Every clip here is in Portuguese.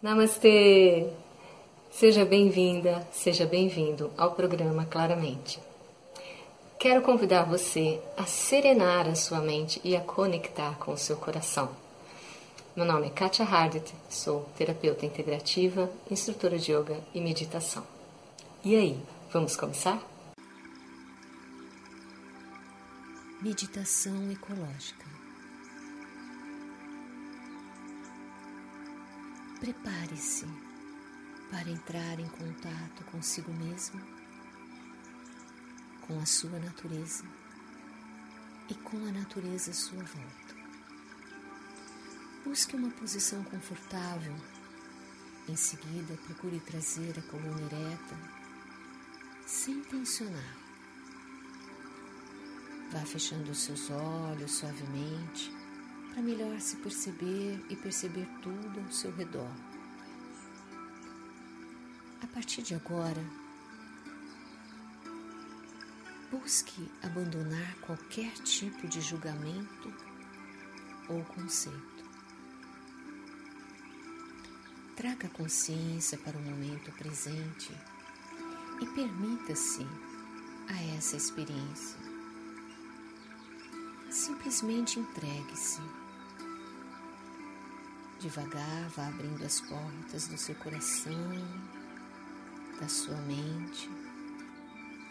Namastê! Seja bem-vinda, seja bem-vindo ao programa Claramente. Quero convidar você a serenar a sua mente e a conectar com o seu coração. Meu nome é Katia Hardet, sou terapeuta integrativa, instrutora de yoga e meditação. E aí, vamos começar? Meditação ecológica. Prepare-se para entrar em contato consigo mesmo, com a sua natureza e com a natureza à sua volta. Busque uma posição confortável. Em seguida, procure trazer a coluna ereta, sem tensionar Vá fechando os seus olhos suavemente para melhor se perceber e perceber tudo ao seu redor. A partir de agora, busque abandonar qualquer tipo de julgamento ou conceito. Traga consciência para o momento presente e permita-se a essa experiência. Simplesmente entregue-se. Devagar vá abrindo as portas do seu coração, da sua mente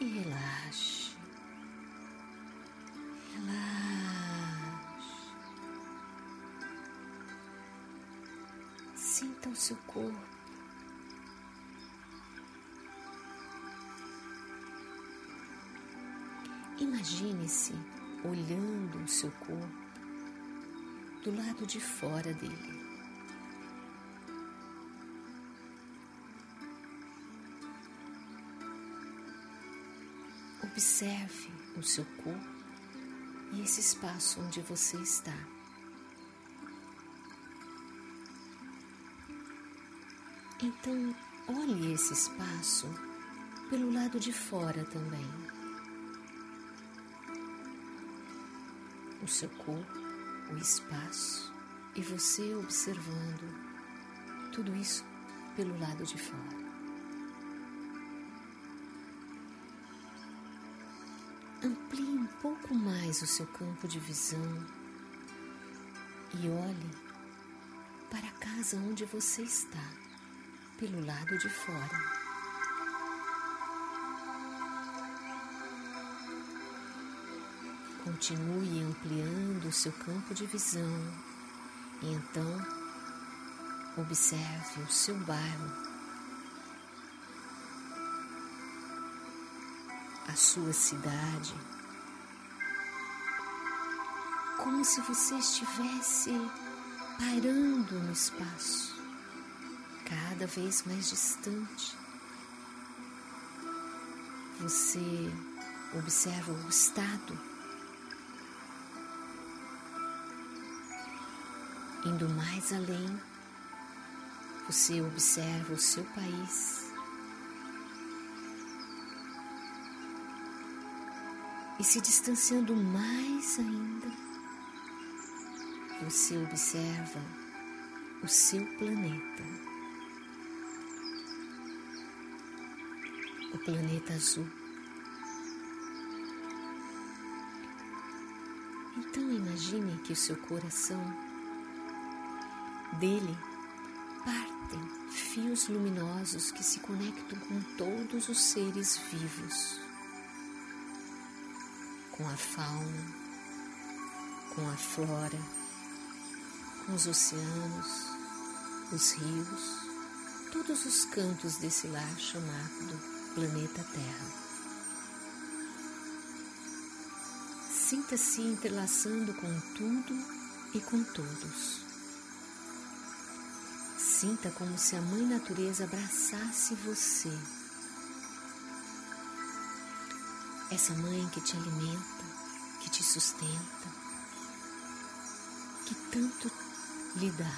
e relaxe. Relaxe. Sinta o seu corpo. Imagine-se olhando o seu corpo do lado de fora dele. Observe o seu corpo e esse espaço onde você está. Então, olhe esse espaço pelo lado de fora também. o seu corpo, o espaço e você observando tudo isso pelo lado de fora. Amplie um pouco mais o seu campo de visão e olhe para a casa onde você está, pelo lado de fora. Continue ampliando o seu campo de visão e então observe o seu bairro, a sua cidade, como se você estivesse pairando no espaço, cada vez mais distante. Você observa o estado Indo mais além, você observa o seu país e se distanciando mais ainda, você observa o seu planeta, o planeta azul. Então imagine que o seu coração dele partem fios luminosos que se conectam com todos os seres vivos, com a fauna, com a flora, com os oceanos, os rios, todos os cantos desse lar chamado planeta Terra. Sinta-se entrelaçando com tudo e com todos. Sinta como se a Mãe Natureza abraçasse você. Essa mãe que te alimenta, que te sustenta, que tanto lhe dá,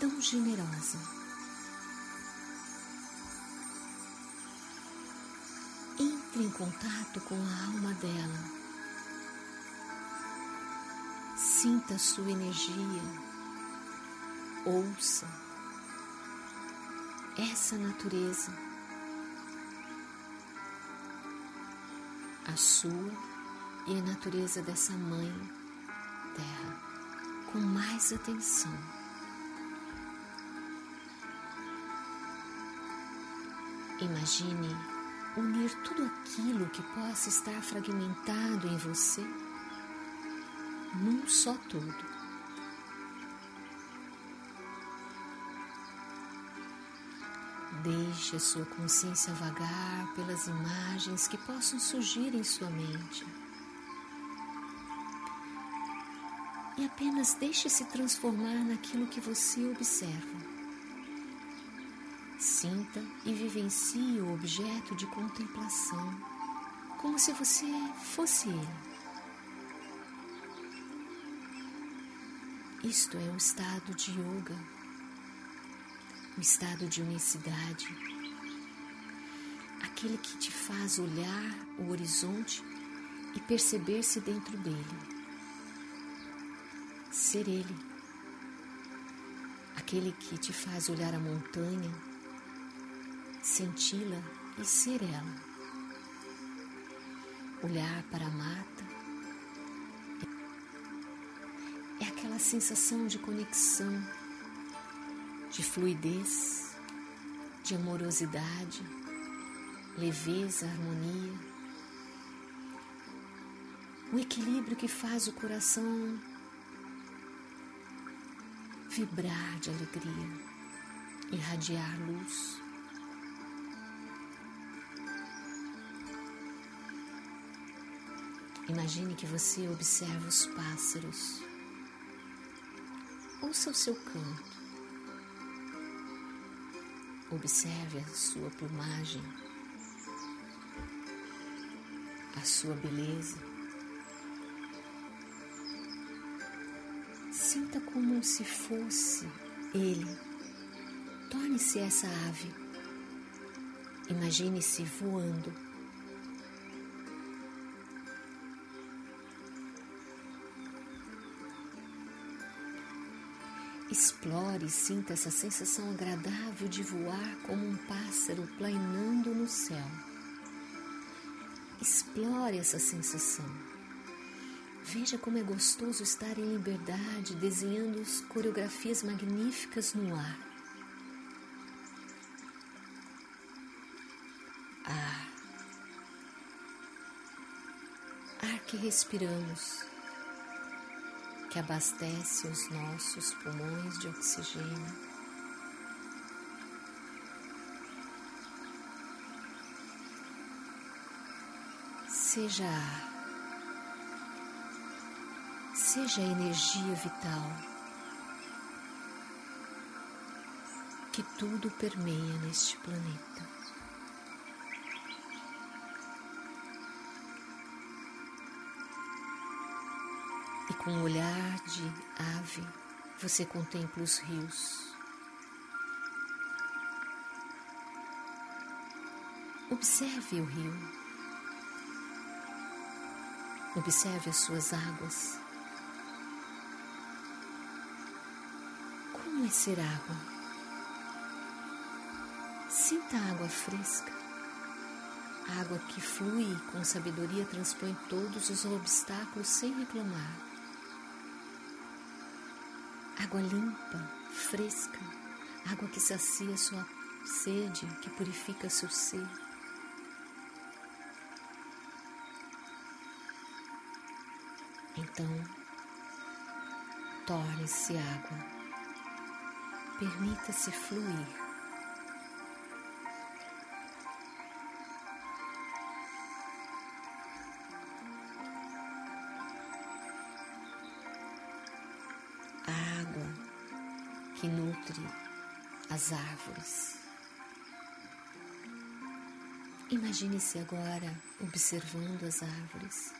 tão generosa. Entre em contato com a alma dela. Sinta a sua energia ouça essa natureza, a sua e a natureza dessa mãe terra, com mais atenção. Imagine unir tudo aquilo que possa estar fragmentado em você num só todo. Deixe a sua consciência vagar pelas imagens que possam surgir em sua mente. E apenas deixe-se transformar naquilo que você observa. Sinta e vivencie o objeto de contemplação, como se você fosse ele. Isto é o estado de yoga, o estado de unicidade, aquele que te faz olhar o horizonte e perceber-se dentro dele. Ser ele, aquele que te faz olhar a montanha, senti-la e ser ela. Olhar para a mata é aquela sensação de conexão, de fluidez, de amorosidade, leveza, harmonia. Um equilíbrio que faz o coração vibrar de alegria, irradiar luz. Imagine que você observa os pássaros. Ouça o seu canto. Observe a sua plumagem, a sua beleza. Sinta como se fosse ele. Torne-se essa ave. Imagine-se voando Explore e sinta essa sensação agradável de voar como um pássaro planeando no céu. Explore essa sensação. Veja como é gostoso estar em liberdade, desenhando coreografias magníficas no ar. Ar. Ar que respiramos que abastece os nossos pulmões de oxigênio. Seja ar, seja energia vital que tudo permeia neste planeta. Com um olhar de ave você contempla os rios. Observe o rio. Observe as suas águas. Como é ser água? Sinta a água fresca. A água que flui com sabedoria transpõe todos os obstáculos sem reclamar água limpa, fresca, água que sacia sua sede, que purifica seu ser. Então, torne-se água, permita-se fluir. Que nutre as árvores. Imagine-se agora observando as árvores.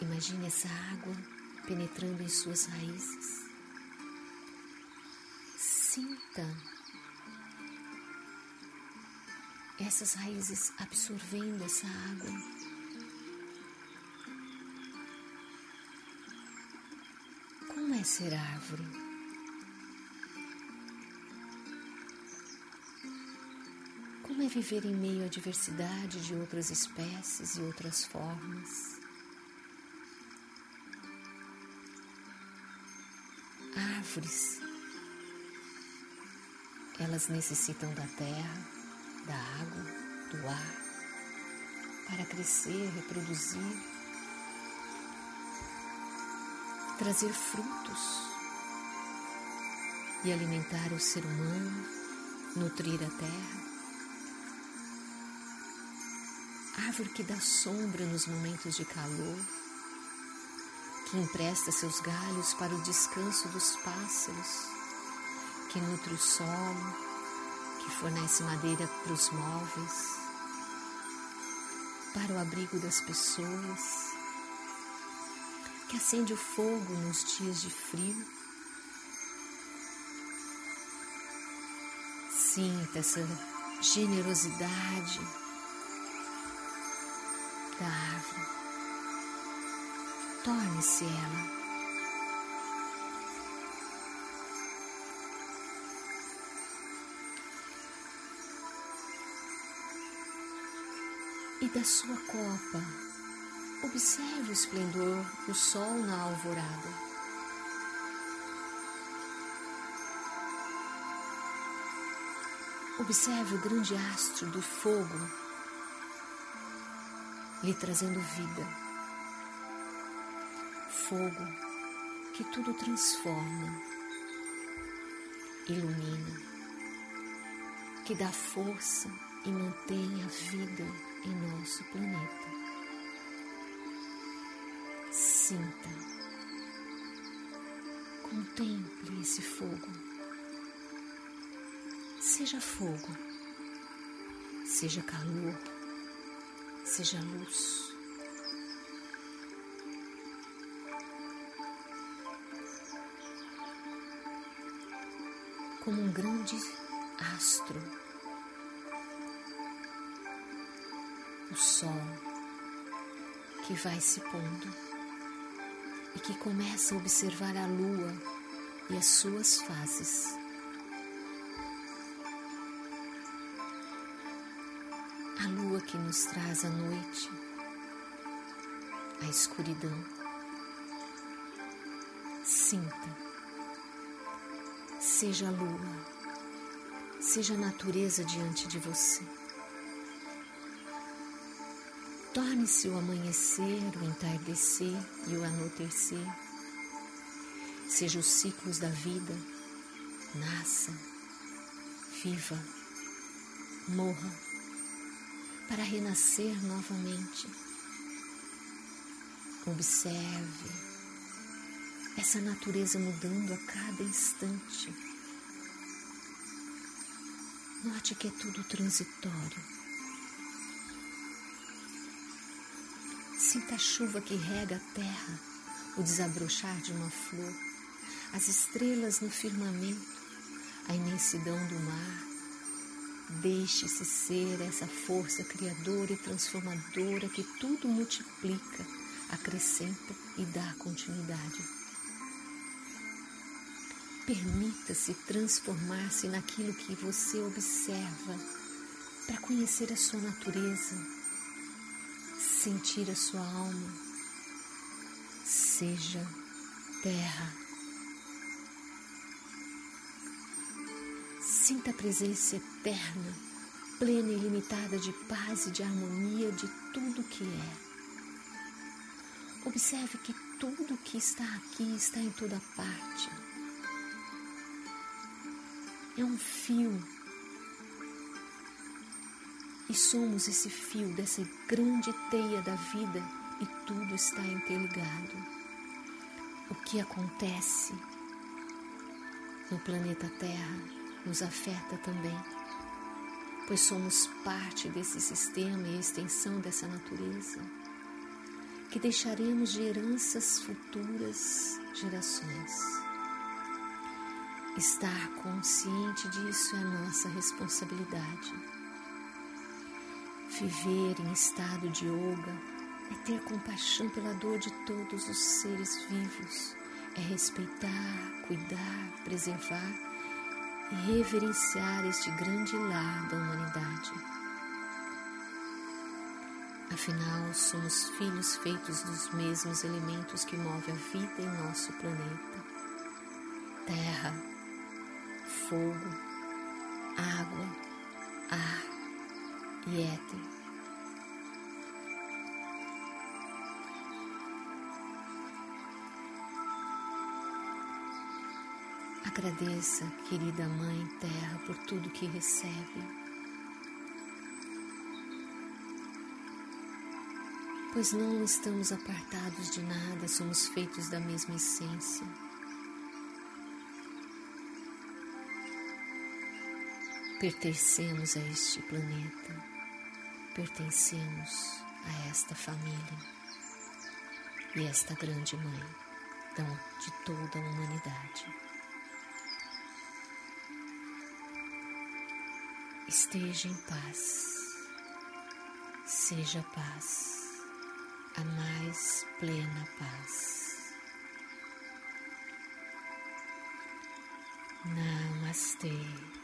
Imagine essa água penetrando em suas raízes. Sinta essas raízes absorvendo essa água ser árvore. Como é viver em meio à diversidade de outras espécies e outras formas? Árvores, elas necessitam da terra, da água, do ar, para crescer, reproduzir trazer frutos e alimentar o ser humano, nutrir a terra. Árvore que dá sombra nos momentos de calor, que empresta seus galhos para o descanso dos pássaros, que nutre o solo, que fornece madeira para os móveis, para o abrigo das pessoas, que acende o fogo nos dias de frio. Sinta essa generosidade da árvore. Torne-se ela e da sua copa. Observe o esplendor do sol na alvorada. Observe o grande astro do fogo lhe trazendo vida. Fogo que tudo transforma, ilumina, que dá força e mantém a vida em nosso planeta. Sinta, contemple esse fogo. Seja fogo, seja calor, seja luz. Como um grande astro. O sol que vai se pondo e que começa a observar a lua e as suas fases. A lua que nos traz a noite, a escuridão. Sinta, seja a lua, seja a natureza diante de você. Torne-se o amanhecer, o entardecer e o anoitecer. Seja os ciclos da vida, nasça, viva, morra, para renascer novamente. Observe essa natureza mudando a cada instante. Note que é tudo transitório Sinta a chuva que rega a terra, o desabrochar de uma flor, as estrelas no firmamento, a imensidão do mar. Deixe-se ser essa força criadora e transformadora que tudo multiplica, acrescenta e dá continuidade. Permita-se transformar-se naquilo que você observa para conhecer a sua natureza sentir a sua alma. Seja terra. Sinta a presença eterna, plena e ilimitada de paz e de harmonia de tudo que é. Observe que tudo que está aqui está em toda parte. É um fio e somos esse fio dessa grande teia da vida e tudo está interligado. O que acontece no planeta Terra nos afeta também, pois somos parte desse sistema e extensão dessa natureza, que deixaremos de heranças futuras gerações. Estar consciente disso é nossa responsabilidade Viver em estado de yoga é ter compaixão pela dor de todos os seres vivos, é respeitar, cuidar, preservar e reverenciar este grande lar da humanidade. Afinal, somos filhos feitos dos mesmos elementos que movem a vida em nosso planeta: terra, fogo, água, ar e éter. Agradeça, querida Mãe Terra, por tudo que recebe. Pois não estamos apartados de nada, somos feitos da mesma essência. Pertencemos a este planeta, pertencemos a esta família e esta grande Mãe de toda a humanidade. Esteja em paz, seja paz, a mais plena paz. Namastê.